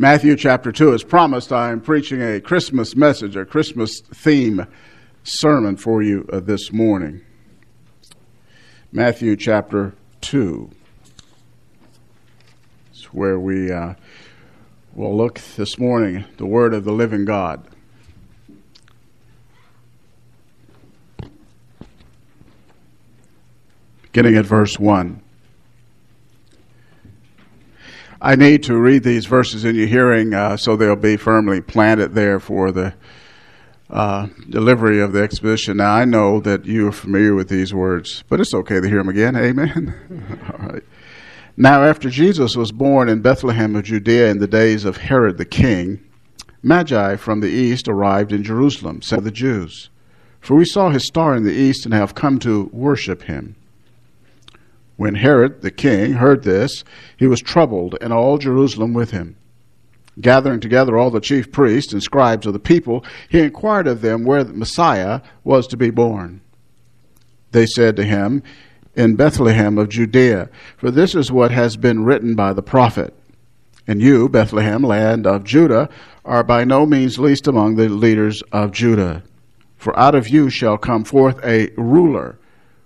Matthew chapter 2. As promised, I am preaching a Christmas message, a Christmas theme sermon for you uh, this morning. Matthew chapter 2. It's where we uh, will look this morning, the Word of the living God. Beginning at verse 1. I need to read these verses in your hearing uh, so they'll be firmly planted there for the uh, delivery of the exposition. Now, I know that you are familiar with these words, but it's okay to hear them again. Amen. All right. Now, after Jesus was born in Bethlehem of Judea in the days of Herod the king, Magi from the east arrived in Jerusalem, said the Jews, For we saw his star in the east and have come to worship him. When Herod the king heard this, he was troubled, and all Jerusalem with him. Gathering together all the chief priests and scribes of the people, he inquired of them where the Messiah was to be born. They said to him, In Bethlehem of Judea, for this is what has been written by the prophet. And you, Bethlehem, land of Judah, are by no means least among the leaders of Judah. For out of you shall come forth a ruler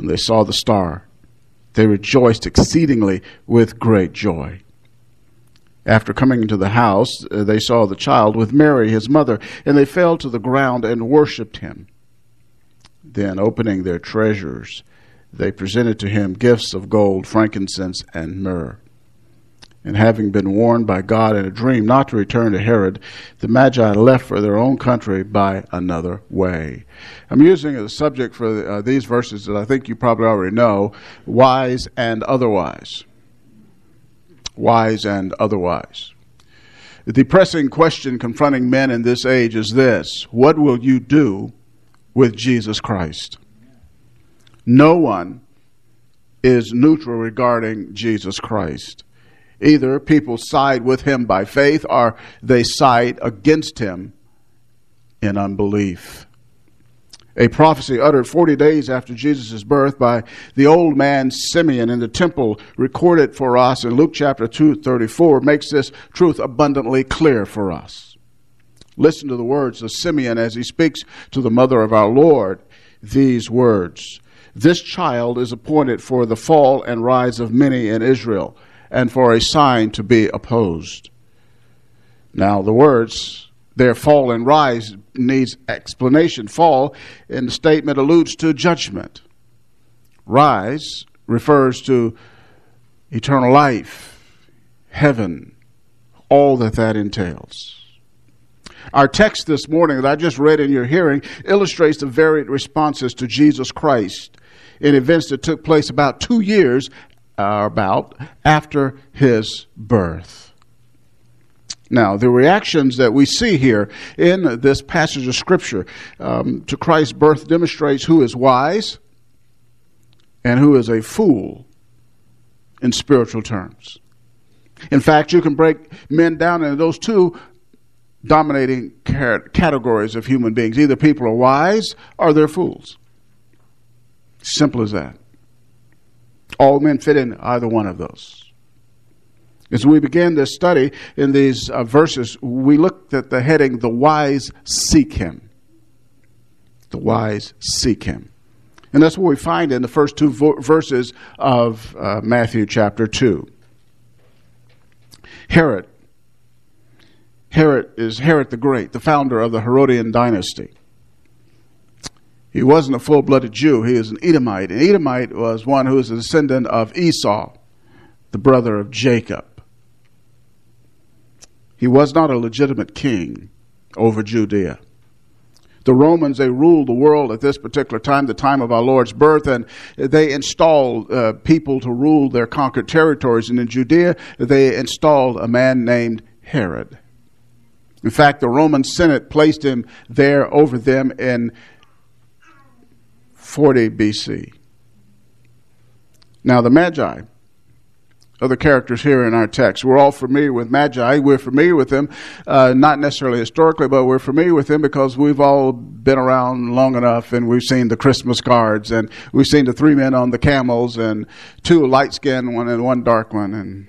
When they saw the star, they rejoiced exceedingly with great joy. After coming into the house, uh, they saw the child with Mary, his mother, and they fell to the ground and worshipped him. Then, opening their treasures, they presented to him gifts of gold, frankincense, and myrrh. And having been warned by God in a dream not to return to Herod, the Magi left for their own country by another way. I'm using a subject for uh, these verses that I think you probably already know wise and otherwise. Wise and otherwise. The depressing question confronting men in this age is this What will you do with Jesus Christ? No one is neutral regarding Jesus Christ. Either people side with him by faith or they side against him in unbelief. A prophecy uttered 40 days after Jesus' birth by the old man Simeon in the temple, recorded for us in Luke chapter 2, 34, makes this truth abundantly clear for us. Listen to the words of Simeon as he speaks to the mother of our Lord these words This child is appointed for the fall and rise of many in Israel and for a sign to be opposed. Now, the words their fall and rise needs explanation. Fall in the statement alludes to judgment. Rise refers to eternal life, heaven, all that that entails. Our text this morning that I just read in your hearing illustrates the varied responses to Jesus Christ in events that took place about two years are about after his birth. Now, the reactions that we see here in this passage of Scripture um, to Christ's birth demonstrates who is wise and who is a fool in spiritual terms. In fact, you can break men down into those two dominating categories of human beings. Either people are wise or they're fools. Simple as that. All men fit in either one of those. As we begin this study in these uh, verses, we looked at the heading, The Wise Seek Him. The wise seek Him. And that's what we find in the first two vo- verses of uh, Matthew chapter 2. Herod. Herod is Herod the Great, the founder of the Herodian dynasty. He wasn't a full blooded Jew, he was an Edomite. An Edomite was one who was a descendant of Esau, the brother of Jacob. He was not a legitimate king over Judea. The Romans, they ruled the world at this particular time, the time of our Lord's birth, and they installed uh, people to rule their conquered territories. And in Judea, they installed a man named Herod. In fact, the Roman Senate placed him there over them in 40 BC. Now, the Magi other characters here in our text. We're all familiar with Magi. We're familiar with them, uh, not necessarily historically, but we're familiar with them because we've all been around long enough and we've seen the Christmas cards and we've seen the three men on the camels and two light skinned one and one dark one and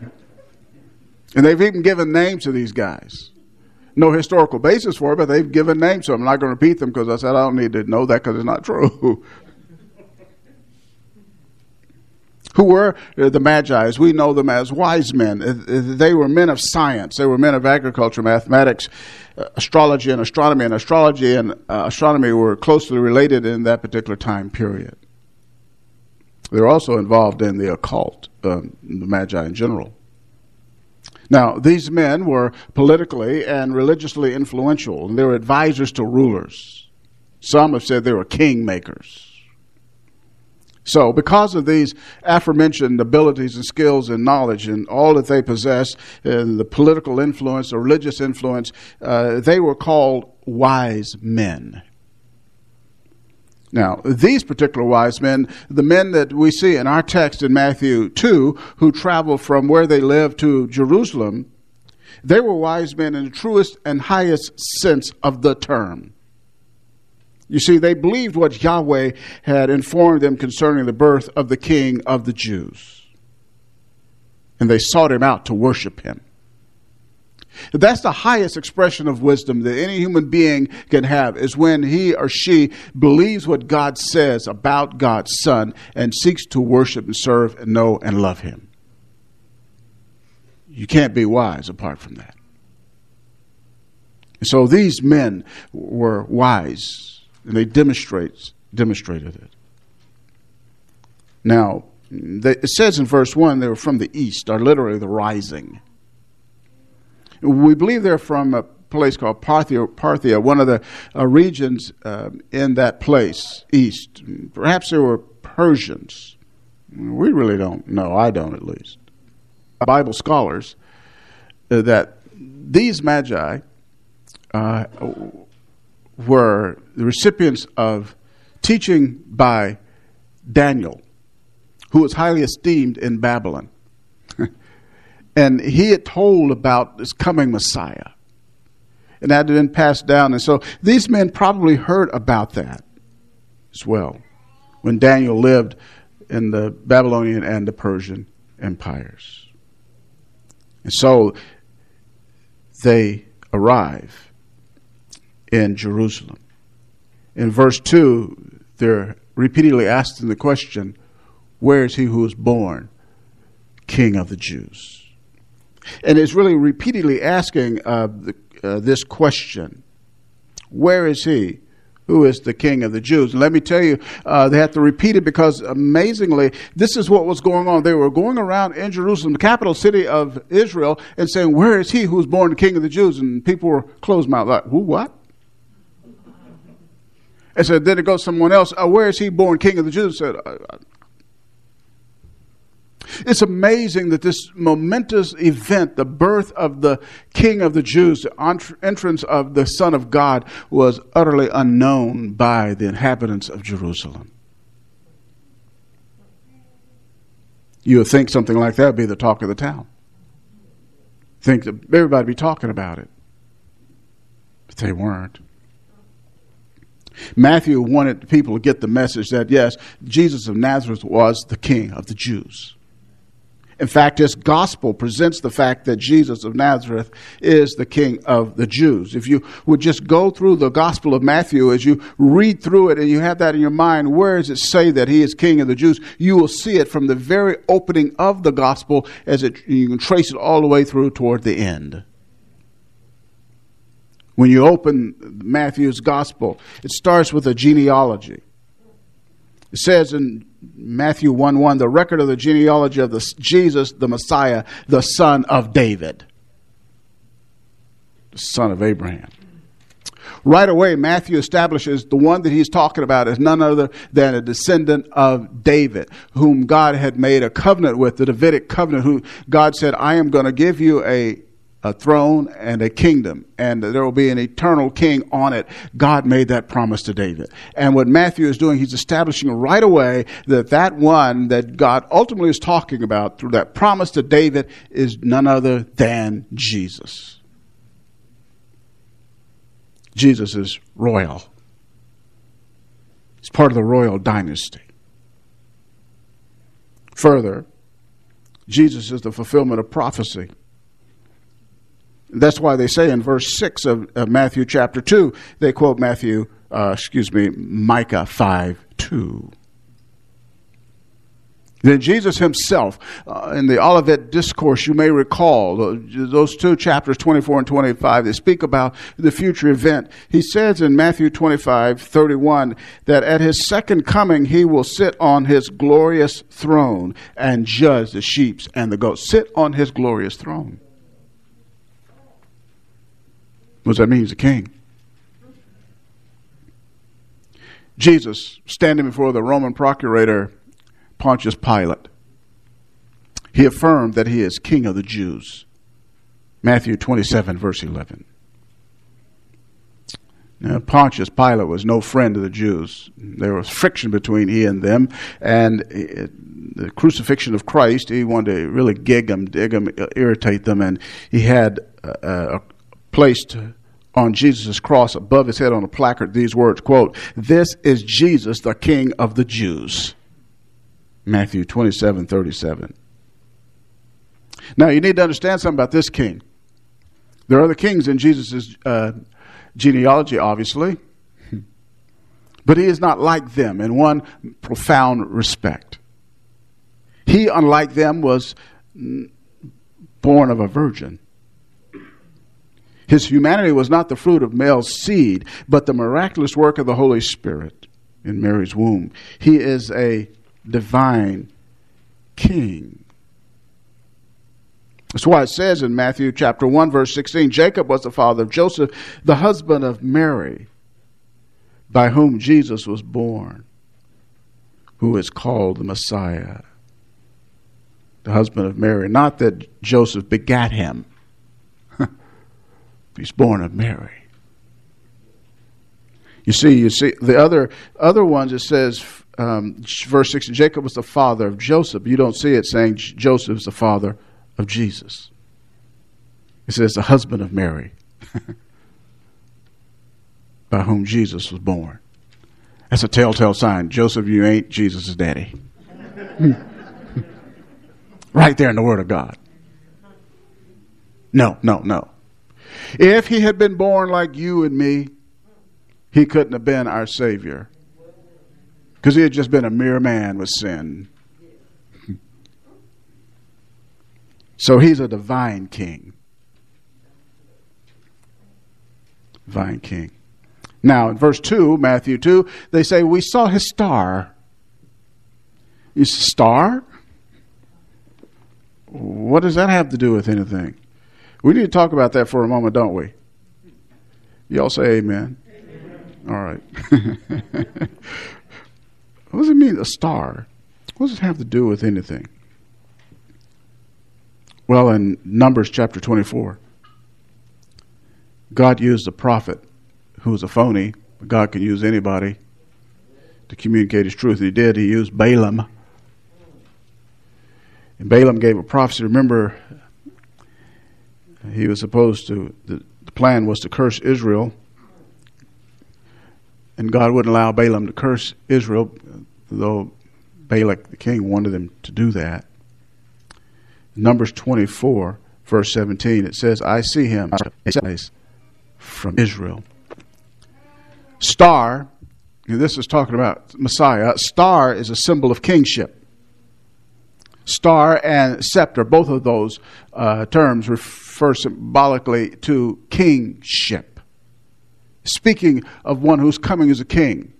and they've even given names to these guys. No historical basis for it, but they've given names to them. I'm not going to repeat them because I said I don't need to know that because it's not true. who were the Magi. We know them as wise men. Uh, they were men of science. They were men of agriculture, mathematics, uh, astrology, and astronomy. And astrology and uh, astronomy were closely related in that particular time period. They were also involved in the occult, um, the Magi in general. Now, these men were politically and religiously influential, and they were advisors to rulers. Some have said they were king makers. So, because of these aforementioned abilities and skills and knowledge and all that they possess, and the political influence, the religious influence, uh, they were called wise men. Now, these particular wise men, the men that we see in our text in Matthew 2, who traveled from where they lived to Jerusalem, they were wise men in the truest and highest sense of the term. You see, they believed what Yahweh had informed them concerning the birth of the king of the Jews. And they sought him out to worship him. That's the highest expression of wisdom that any human being can have is when he or she believes what God says about God's Son and seeks to worship and serve and know and love him. You can't be wise apart from that. So these men were wise and they demonstrates, demonstrated it. Now, it says in verse 1 they were from the east, or literally the rising. We believe they're from a place called Parthia, Parthia one of the uh, regions uh, in that place, east. Perhaps they were Persians. We really don't know. I don't, at least. Bible scholars uh, that these magi uh, were the recipients of teaching by Daniel, who was highly esteemed in Babylon. And he had told about this coming Messiah. And that had been passed down. And so these men probably heard about that as well when Daniel lived in the Babylonian and the Persian empires. And so they arrive in Jerusalem. In verse 2, they're repeatedly asking the question, Where is he who was born King of the Jews? And is really repeatedly asking uh, the, uh, this question Where is he? Who is the king of the Jews? And let me tell you, uh, they have to repeat it because amazingly, this is what was going on. They were going around in Jerusalem, the capital city of Israel, and saying, Where is he who was born the king of the Jews? And people were closed mouthed, like, Who, what? And said, then it goes someone else, oh, where is he born king of the Jews? said, it's amazing that this momentous event, the birth of the King of the Jews, the entrance of the Son of God, was utterly unknown by the inhabitants of Jerusalem. You would think something like that would be the talk of the town. Think that everybody would be talking about it. But they weren't. Matthew wanted people to get the message that, yes, Jesus of Nazareth was the king of the Jews. In fact, his gospel presents the fact that Jesus of Nazareth is the king of the Jews. If you would just go through the gospel of Matthew, as you read through it and you have that in your mind, where does it say that he is king of the Jews? You will see it from the very opening of the gospel as it, you can trace it all the way through toward the end. When you open Matthew's gospel, it starts with a genealogy. It says in Matthew 1 1, the record of the genealogy of the, Jesus, the Messiah, the son of David, the son of Abraham. Right away, Matthew establishes the one that he's talking about is none other than a descendant of David, whom God had made a covenant with, the Davidic covenant, who God said, I am going to give you a, a throne and a kingdom, and there will be an eternal king on it. God made that promise to David. And what Matthew is doing, he's establishing right away that that one that God ultimately is talking about through that promise to David is none other than Jesus. Jesus is royal. He's part of the royal dynasty. Further, Jesus is the fulfillment of prophecy. That's why they say in verse 6 of, of Matthew chapter 2, they quote Matthew, uh, excuse me, Micah 5 2. Then Jesus himself, uh, in the Olivet Discourse, you may recall, uh, those two chapters, 24 and 25, they speak about the future event. He says in Matthew 25, 31, that at his second coming, he will sit on his glorious throne and judge the sheep and the goats. Sit on his glorious throne. What does that mean? He's a king. Jesus, standing before the Roman procurator, Pontius Pilate. He affirmed that he is king of the Jews. Matthew 27, verse 11. Now, Pontius Pilate was no friend of the Jews. There was friction between he and them, and the crucifixion of Christ, he wanted to really gig them, dig them, irritate them, and he had uh, uh placed on Jesus' cross above his head on a placard these words, quote, This is Jesus, the King of the Jews. Matthew 27 37. Now, you need to understand something about this king. There are other kings in Jesus' uh, genealogy, obviously, but he is not like them in one profound respect. He, unlike them, was born of a virgin. His humanity was not the fruit of male seed, but the miraculous work of the Holy Spirit in Mary's womb. He is a divine king. That's why it says in Matthew chapter 1 verse 16, Jacob was the father of Joseph, the husband of Mary, by whom Jesus was born, who is called the Messiah. The husband of Mary. Not that Joseph begat him. He's born of Mary. You see, you see the other other ones it says um, verse 6 Jacob was the father of Joseph. You don't see it saying Joseph is the father of Jesus. It says the husband of Mary, by whom Jesus was born. That's a telltale sign. Joseph, you ain't Jesus' daddy. right there in the Word of God. No, no, no. If he had been born like you and me, he couldn't have been our Savior because he had just been a mere man with sin. So he's a divine king. Divine king. Now, in verse 2, Matthew 2, they say, We saw his star. His star? What does that have to do with anything? We need to talk about that for a moment, don't we? Y'all say amen. amen. All right. What does it mean, a star? What does it have to do with anything? Well, in Numbers chapter 24, God used a prophet who was a phony. God can use anybody to communicate his truth. He did. He used Balaam. And Balaam gave a prophecy. Remember, he was supposed to, the, the plan was to curse Israel and God wouldn't allow Balaam to curse Israel, though Balak the king wanted him to do that. Numbers 24, verse 17, it says, I see him from Israel. Star, this is talking about Messiah, star is a symbol of kingship. Star and scepter, both of those uh, terms refer symbolically to kingship speaking of one who's coming as a king.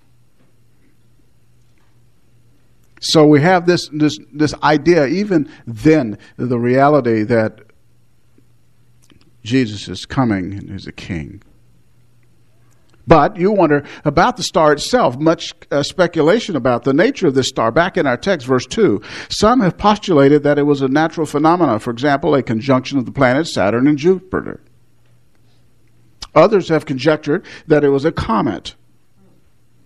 So we have this, this, this idea, even then, the reality that Jesus is coming and is a king. But you wonder about the star itself, much uh, speculation about the nature of this star. Back in our text, verse 2, some have postulated that it was a natural phenomenon, for example, a conjunction of the planets Saturn and Jupiter. Others have conjectured that it was a comet.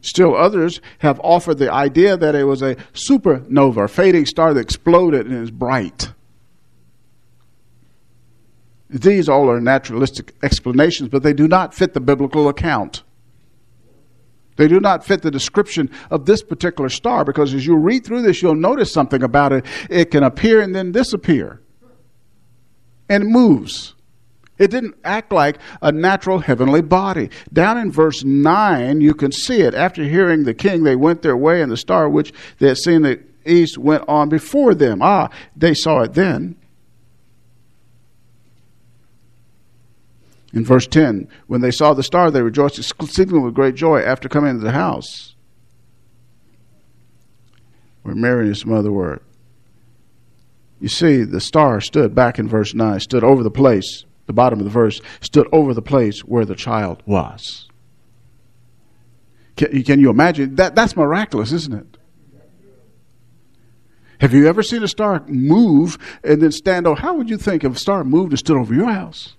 Still others have offered the idea that it was a supernova, a fading star that exploded and is bright. These all are naturalistic explanations, but they do not fit the biblical account. They do not fit the description of this particular star because as you read through this, you'll notice something about it. It can appear and then disappear. And it moves. It didn't act like a natural heavenly body. Down in verse 9, you can see it. After hearing the king, they went their way, and the star which they had seen in the east went on before them. Ah, they saw it then. In verse 10, when they saw the star, they rejoiced exceedingly with great joy after coming into the house where Mary and his mother were. You see, the star stood back in verse 9, stood over the place, the bottom of the verse, stood over the place where the child was. Can, can you imagine? That, that's miraculous, isn't it? Have you ever seen a star move and then stand over? How would you think if a star moved and stood over your house?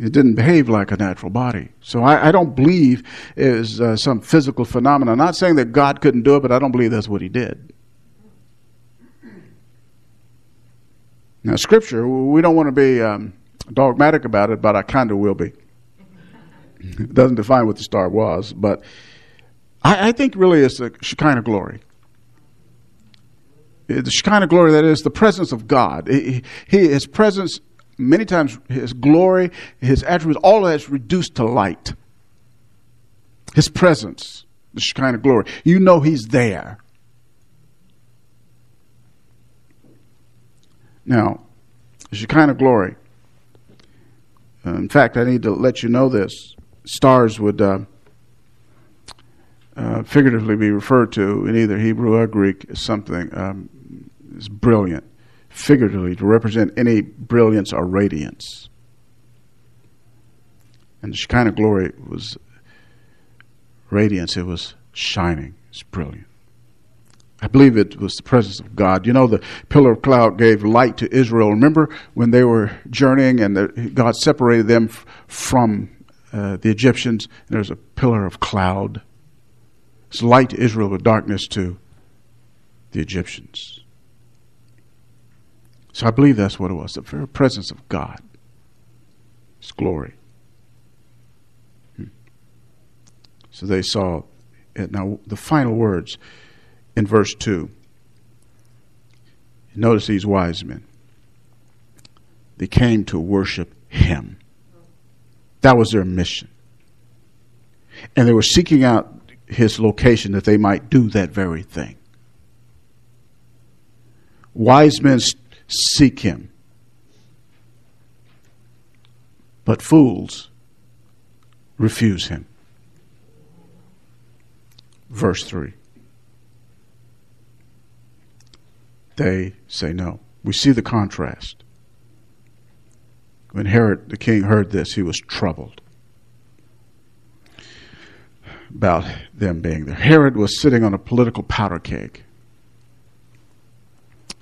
It didn't behave like a natural body. So I, I don't believe it was uh, some physical phenomenon. I'm not saying that God couldn't do it, but I don't believe that's what he did. Now, Scripture, we don't want to be um, dogmatic about it, but I kind of will be. it doesn't define what the star was, but I, I think really it's the Shekinah glory. The Shekinah glory, that is the presence of God. He, he, his presence many times his glory, his attributes, all of that's reduced to light. His presence, the Shekinah glory. You know he's there. Now, the Shekinah glory. Uh, in fact, I need to let you know this. Stars would uh, uh, figuratively be referred to in either Hebrew or Greek as something um, is brilliant figuratively to represent any brilliance or radiance. And the Shekinah glory was radiance, it was shining, it's brilliant. I believe it was the presence of God. You know, the pillar of cloud gave light to Israel. Remember when they were journeying and the, God separated them f- from uh, the Egyptians? There's a pillar of cloud. It's light to Israel, but darkness to the Egyptians. So I believe that's what it was the very presence of God, His glory. Hmm. So they saw it. Now, the final words in verse 2. Notice these wise men. They came to worship Him. That was their mission. And they were seeking out His location that they might do that very thing. Wise men seek him. But fools refuse him. Verse 3. They say no. We see the contrast. When Herod the king heard this, he was troubled about them being there. Herod was sitting on a political powder keg.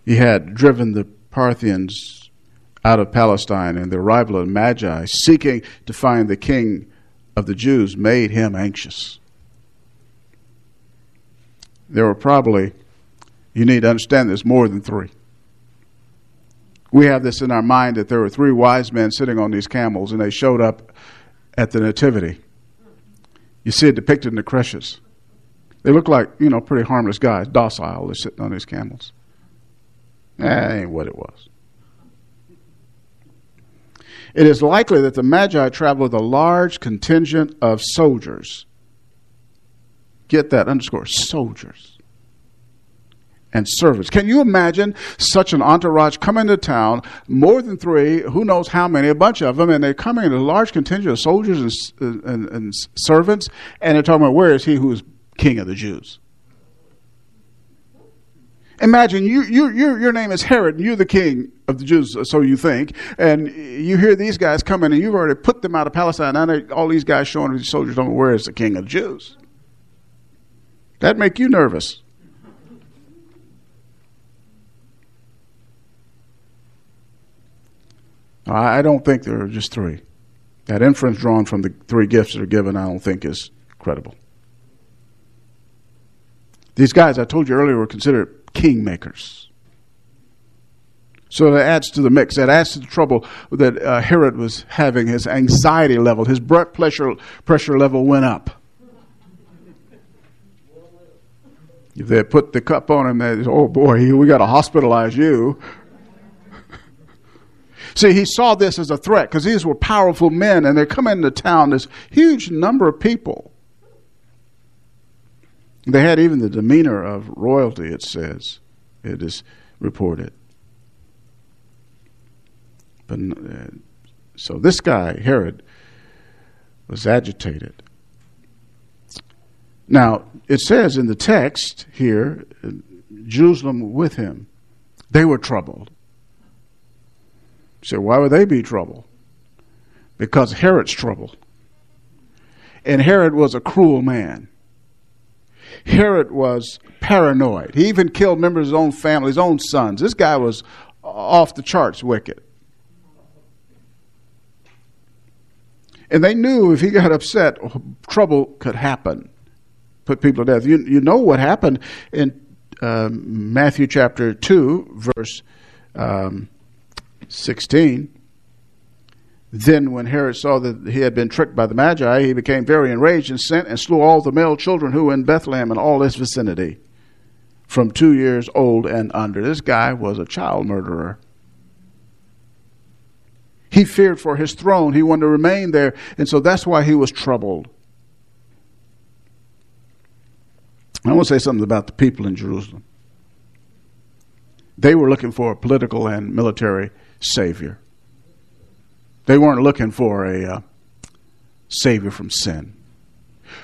He had driven the Parthians out of Palestine, and the arrival of Magi seeking to find the king of the Jews made him anxious. There were probably, you need to understand this, more than three. We have this in our mind that there were three wise men sitting on these camels, and they showed up at the Nativity. You see it depicted in the creches. They look like, you know, pretty harmless guys, docile. They're sitting on these camels. That ain't what it was. It is likely that the Magi traveled with a large contingent of soldiers. Get that underscore soldiers and servants. Can you imagine such an entourage coming to town, more than three, who knows how many, a bunch of them, and they're coming in a large contingent of soldiers and, and, and servants, and they're talking about where is he who is king of the Jews? Imagine you, you, you, your name is Herod, and you're the king of the Jews, so you think, and you hear these guys coming, and you've already put them out of Palestine. Now all these guys showing these soldiers don't know where is the king of the Jews. That make you nervous. I don't think there are just three. That inference drawn from the three gifts that are given, I don't think is credible. These guys, I told you earlier, were considered kingmakers. So that adds to the mix. That adds to the trouble that uh, Herod was having. His anxiety level, his blood pressure, pressure level went up. If they put the cup on him, they oh boy, we got to hospitalize you. See, he saw this as a threat because these were powerful men and they're coming into town, this huge number of people. They had even the demeanor of royalty, it says. It is reported. But uh, so this guy, Herod, was agitated. Now, it says in the text here, Jerusalem with him, they were troubled. So why would they be troubled? Because Herod's trouble. And Herod was a cruel man. Herod was paranoid. He even killed members of his own family, his own sons. This guy was off the charts wicked. And they knew if he got upset, trouble could happen, put people to death. You, you know what happened in uh, Matthew chapter 2, verse um, 16. Then, when Herod saw that he had been tricked by the Magi, he became very enraged and sent and slew all the male children who were in Bethlehem and all its vicinity, from two years old and under. This guy was a child murderer. He feared for his throne. He wanted to remain there, and so that's why he was troubled. I want to say something about the people in Jerusalem. They were looking for a political and military savior. They weren't looking for a uh, savior from sin.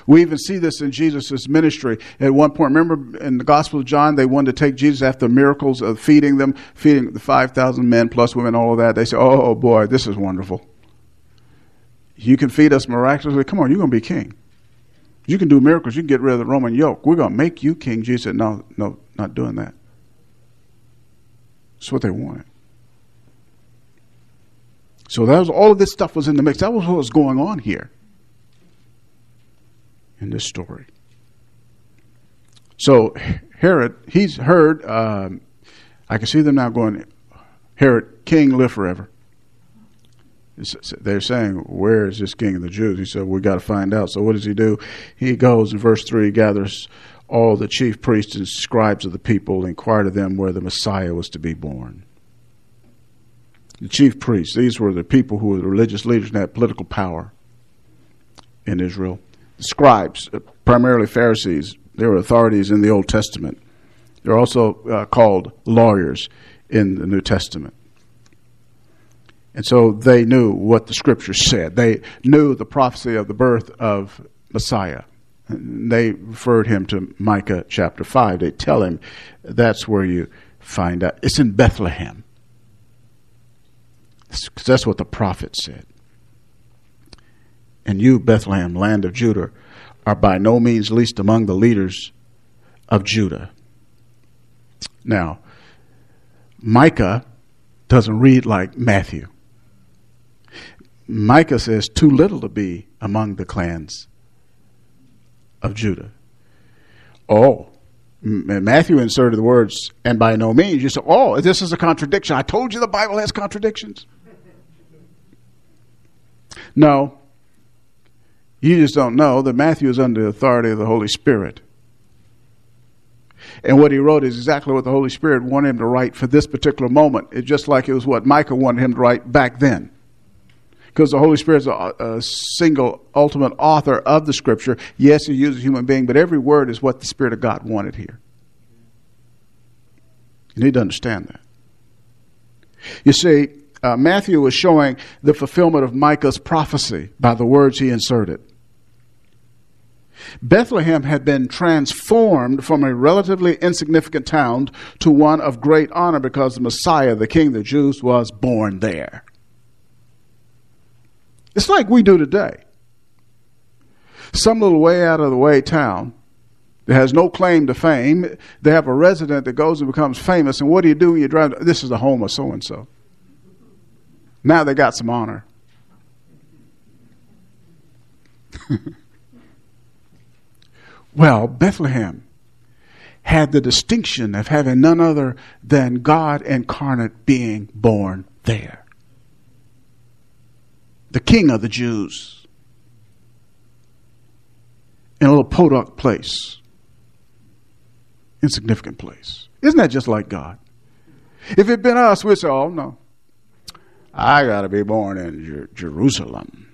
We even see this in Jesus' ministry. At one point, remember in the Gospel of John, they wanted to take Jesus after miracles of feeding them, feeding the 5,000 men plus women, all of that. They said, oh, boy, this is wonderful. You can feed us miraculously. Come on, you're going to be king. You can do miracles. You can get rid of the Roman yoke. We're going to make you king. Jesus said, no, no, not doing that. That's what they wanted. So that was all of this stuff was in the mix. That was what was going on here in this story. So Herod, he's heard. Um, I can see them now going, Herod, King, live forever. They're saying, Where is this king of the Jews? He said, We got to find out. So what does he do? He goes in verse 3, gathers all the chief priests and scribes of the people, inquired of them where the Messiah was to be born the chief priests. These were the people who were the religious leaders and had political power in Israel. The scribes, uh, primarily Pharisees, they were authorities in the Old Testament. They're also uh, called lawyers in the New Testament. And so they knew what the scriptures said. They knew the prophecy of the birth of Messiah. They referred him to Micah chapter 5. They tell him that's where you find out. It's in Bethlehem. Because that's what the prophet said. And you, Bethlehem, land of Judah, are by no means least among the leaders of Judah. Now, Micah doesn't read like Matthew. Micah says, too little to be among the clans of Judah. Oh, Matthew inserted the words, and by no means. You say, oh, this is a contradiction. I told you the Bible has contradictions. No. You just don't know that Matthew is under the authority of the Holy Spirit. And what he wrote is exactly what the Holy Spirit wanted him to write for this particular moment. It's just like it was what Micah wanted him to write back then. Because the Holy Spirit is a, a, single ultimate author of the Scripture. Yes, he uses a human being, but every word is what the Spirit of God wanted here. You need to understand that. You see, uh, Matthew was showing the fulfillment of Micah's prophecy by the words he inserted. Bethlehem had been transformed from a relatively insignificant town to one of great honor because the Messiah, the King of the Jews, was born there. It's like we do today. Some little way out of the way town that has no claim to fame. They have a resident that goes and becomes famous. And what do you do when you drive? This is the home of so and so. Now they got some honor. well, Bethlehem had the distinction of having none other than God incarnate being born there. The king of the Jews. In a little podunk place. Insignificant place. Isn't that just like God? If it had been us, we'd say, oh, no. I got to be born in Jer- Jerusalem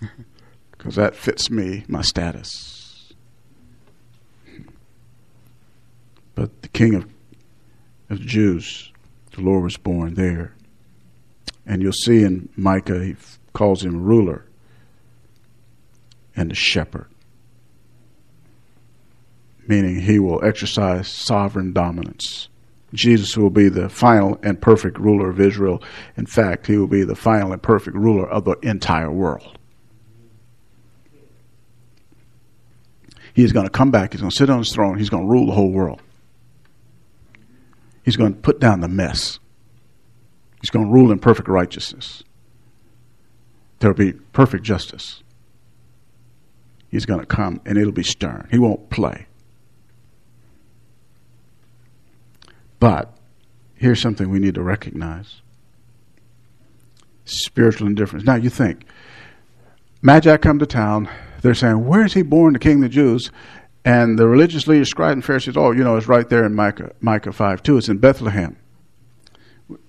because that fits me, my status. But the king of, of the Jews, the Lord was born there. And you'll see in Micah, he calls him ruler and the shepherd, meaning he will exercise sovereign dominance Jesus will be the final and perfect ruler of Israel. In fact, he will be the final and perfect ruler of the entire world. He is going to come back. He's going to sit on his throne. He's going to rule the whole world. He's going to put down the mess. He's going to rule in perfect righteousness. There will be perfect justice. He's going to come and it'll be stern. He won't play. But here's something we need to recognize spiritual indifference. Now, you think, Magi come to town, they're saying, Where is he born, the king of the Jews? And the religious leaders, scribes and Pharisees, oh, you know, it's right there in Micah, Micah 5 2. It's in Bethlehem.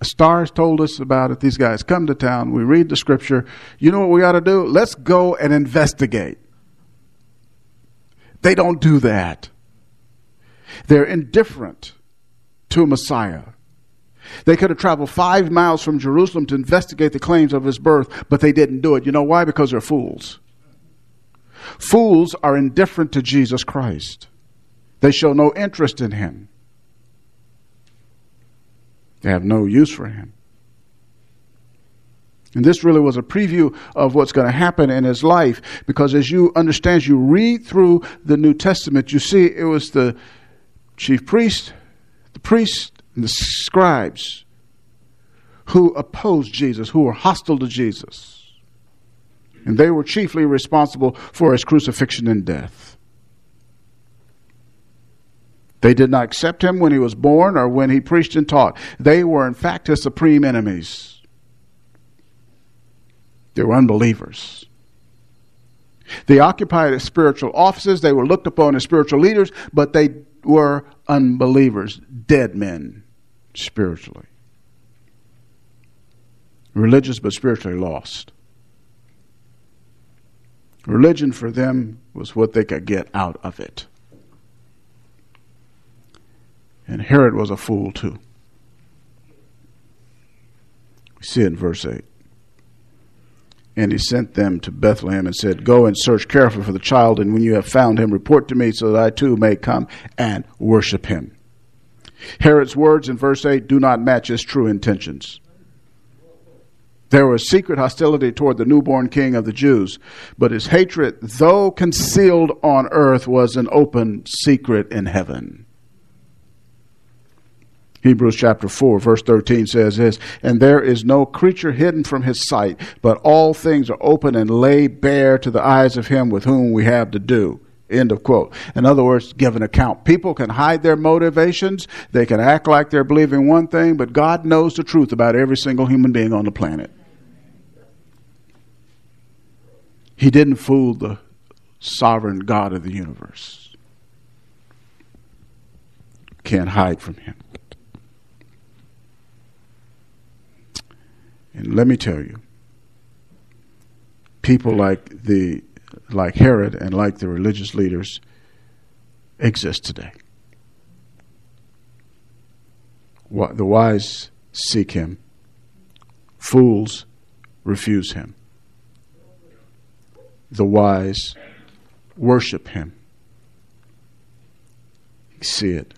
Stars told us about it. These guys come to town. We read the scripture. You know what we got to do? Let's go and investigate. They don't do that. They're indifferent to Messiah. They could have traveled five miles from Jerusalem to investigate the claims of his birth, but they didn't do it. You know why? Because they're fools. Fools are indifferent to Jesus Christ, they show no interest in him, they have no use for him. And this really was a preview of what's going to happen in his life because as you understand, as you read through the New Testament, you see it was the chief priest the priests and the scribes who opposed Jesus, who were hostile to Jesus. And they were chiefly responsible for his crucifixion and death. They did not accept him when he was born or when he preached and taught. They were, in fact, his supreme enemies. They were unbelievers. They occupied his spiritual offices. They were looked upon as spiritual leaders, but they were unbelievers, dead men spiritually. Religious but spiritually lost. Religion for them was what they could get out of it. And Herod was a fool too. We see it in verse 8. And he sent them to Bethlehem and said, Go and search carefully for the child, and when you have found him, report to me so that I too may come and worship him. Herod's words in verse 8 do not match his true intentions. There was secret hostility toward the newborn king of the Jews, but his hatred, though concealed on earth, was an open secret in heaven. Hebrews chapter 4, verse 13 says this, and there is no creature hidden from his sight, but all things are open and lay bare to the eyes of him with whom we have to do. End of quote. In other words, give an account. People can hide their motivations. They can act like they're believing one thing, but God knows the truth about every single human being on the planet. He didn't fool the sovereign God of the universe. Can't hide from him. And let me tell you, people like the like Herod and like the religious leaders exist today. The wise seek him, fools refuse him. The wise worship him. See it.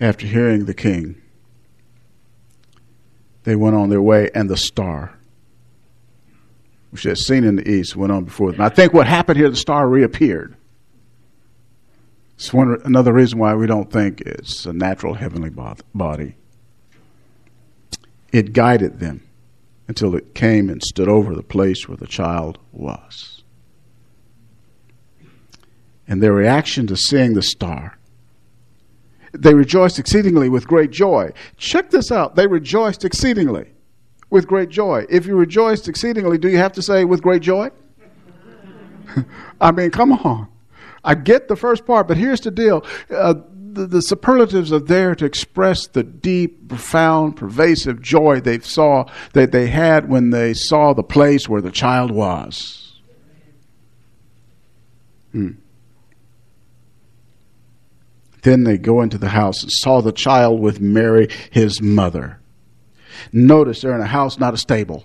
After hearing the king, they went on their way, and the star, which they had seen in the east, went on before them. I think what happened here, the star reappeared. It's one another reason why we don't think it's a natural heavenly body. It guided them until it came and stood over the place where the child was. And their reaction to seeing the star, they rejoiced exceedingly with great joy. Check this out. They rejoiced exceedingly with great joy. If you rejoiced exceedingly, do you have to say with great joy? I mean, come on. I get the first part, but here's the deal. Uh, the, the, superlatives are there to express the deep, profound, pervasive joy they saw that they had when they saw the place where the child was. Hmm. Then they go into the house and saw the child with Mary, his mother. Notice they're in a house, not a stable.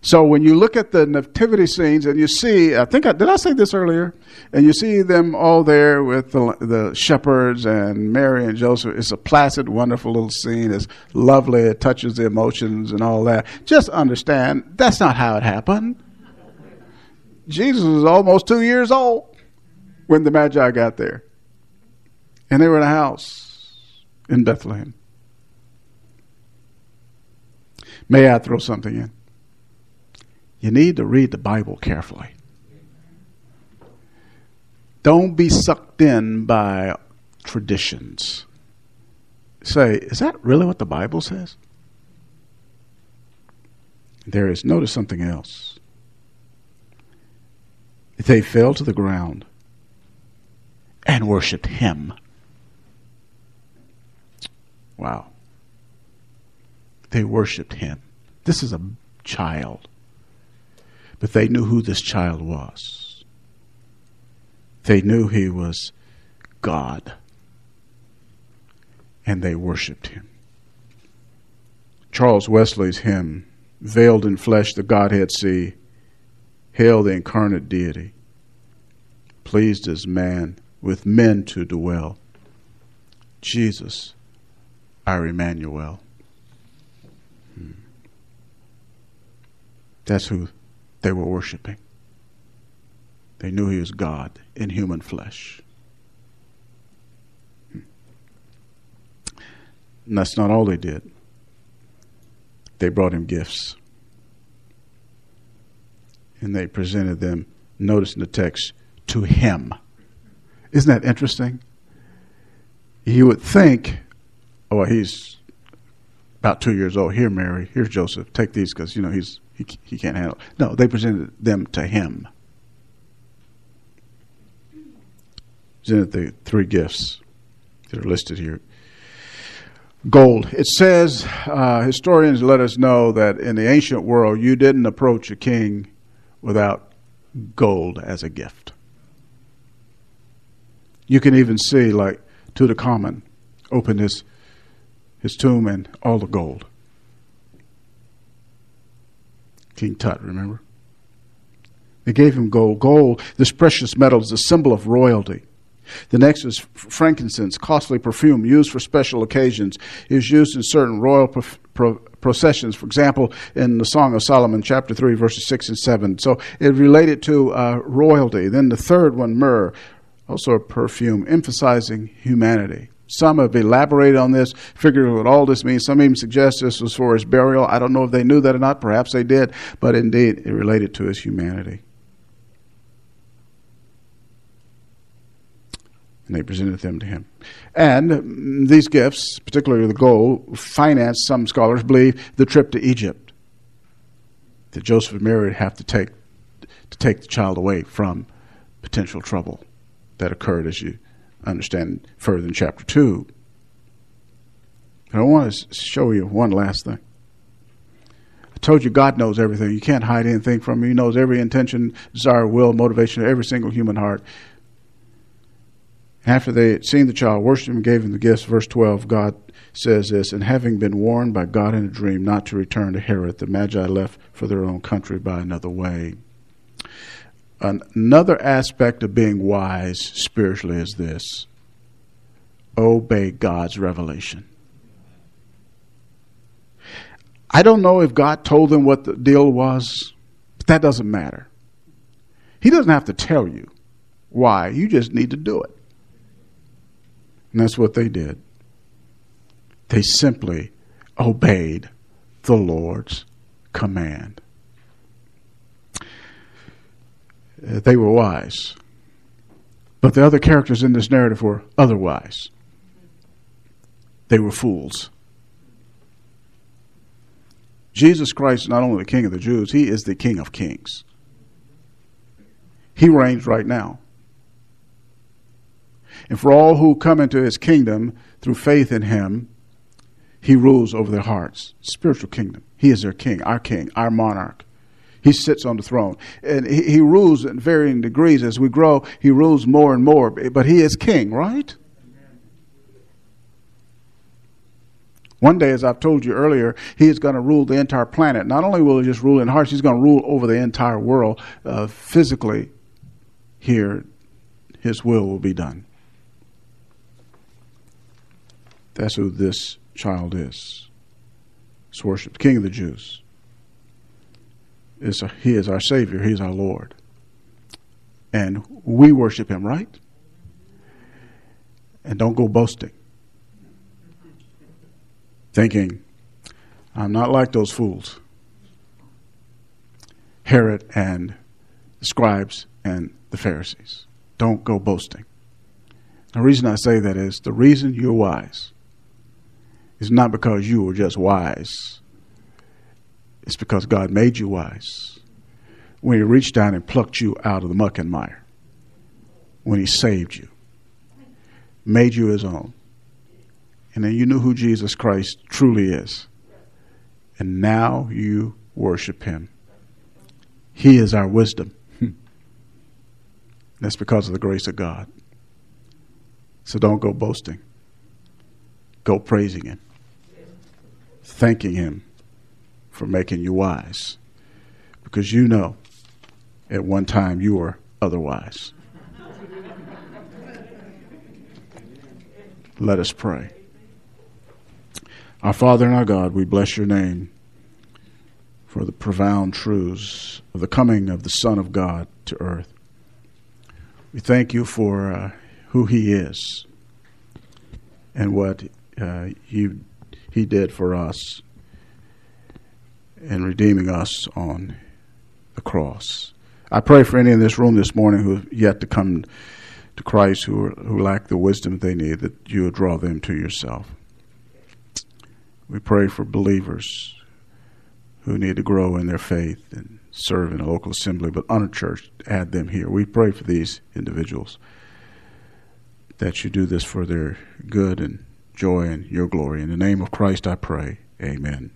So when you look at the nativity scenes and you see, I think I, did I say this earlier? And you see them all there with the, the shepherds and Mary and Joseph. It's a placid, wonderful little scene. It's lovely. It touches the emotions and all that. Just understand that's not how it happened. Jesus was almost two years old when the Magi got there, and they were in a house in Bethlehem. May I throw something in? You need to read the Bible carefully. Don't be sucked in by traditions. Say, is that really what the Bible says? There is, notice something else. They fell to the ground and worshiped him. Wow. They worshiped him. This is a child. But they knew who this child was. They knew he was God. And they worshiped him. Charles Wesley's hymn, Veiled in Flesh, the Godhead See, Hail the incarnate deity, pleased as man with men to dwell. Jesus, our Emmanuel. Hmm. That's who they were worshiping. They knew he was God in human flesh. Hmm. And that's not all they did. They brought him gifts. And they presented them, notice in the text, to him. Isn't that interesting? You would think, oh, he's about two years old. Here, Mary. Here's Joseph. Take these because, you know, he's he, he can't handle. It. No, they presented them to him. Presented the three gifts that are listed here. Gold. It says, uh, historians let us know that in the ancient world, you didn't approach a king without gold as a gift. You can even see, like Tutankhamun, open his his tomb and all the gold. King Tut, remember? They gave him gold. Gold, this precious metal, is a symbol of royalty. The next is frankincense, costly perfume used for special occasions. It is used in certain royal pro- pro- processions. For example, in the Song of Solomon, chapter 3, verses 6 and 7. So it related to uh, royalty. Then the third one, myrrh, also a perfume, emphasizing humanity. Some have elaborated on this, figured what all this means. Some even suggest this was for his burial. I don't know if they knew that or not. Perhaps they did, but indeed it related to his humanity. And they presented them to him. And these gifts, particularly the gold, financed, some scholars believe, the trip to Egypt that Joseph and Mary would have to take to take the child away from potential trouble that occurred as you understand further in chapter 2. And I want to show you one last thing. I told you God knows everything. You can't hide anything from him. He knows every intention, desire, will, motivation of every single human heart. After they had seen the child, worshipped him, and gave him the gifts, verse 12, God says this, and having been warned by God in a dream not to return to Herod, the Magi left for their own country by another way. Another aspect of being wise spiritually is this obey God's revelation. I don't know if God told them what the deal was, but that doesn't matter. He doesn't have to tell you why, you just need to do it. And that's what they did. They simply obeyed the Lord's command. Uh, they were wise. But the other characters in this narrative were otherwise. They were fools. Jesus Christ is not only the King of the Jews, He is the King of kings. He reigns right now. And for all who come into His kingdom through faith in Him, He rules over their hearts. Spiritual kingdom. He is their King, our King, our monarch. He sits on the throne. And he, he rules in varying degrees. As we grow, He rules more and more. But He is King, right? One day, as I've told you earlier, he is going to rule the entire planet. Not only will he just rule in hearts, he's going to rule over the entire world uh, physically. Here, his will will be done. That's who this child is. It's worshiped, King of the Jews. Is he is our Savior. He is our Lord. And we worship him, right? And don't go boasting thinking, I'm not like those fools. Herod and the scribes and the Pharisees. Don't go boasting. The reason I say that is the reason you're wise is not because you were just wise, it's because God made you wise. When He reached down and plucked you out of the muck and mire, when He saved you, made you His own and then you knew who Jesus Christ truly is. And now you worship him. He is our wisdom. Hmm. That's because of the grace of God. So don't go boasting. Go praising him. Thanking him for making you wise. Because you know at one time you were otherwise. Let us pray. Our Father and our God, we bless your name for the profound truths of the coming of the Son of God to earth. We thank you for uh, who he is and what uh, he, he did for us in redeeming us on the cross. I pray for any in this room this morning who have yet to come to Christ, who, are, who lack the wisdom they need, that you would draw them to yourself. We pray for believers who need to grow in their faith and serve in a local assembly, but unchurched, add them here. We pray for these individuals that you do this for their good and joy and your glory. In the name of Christ I pray. Amen.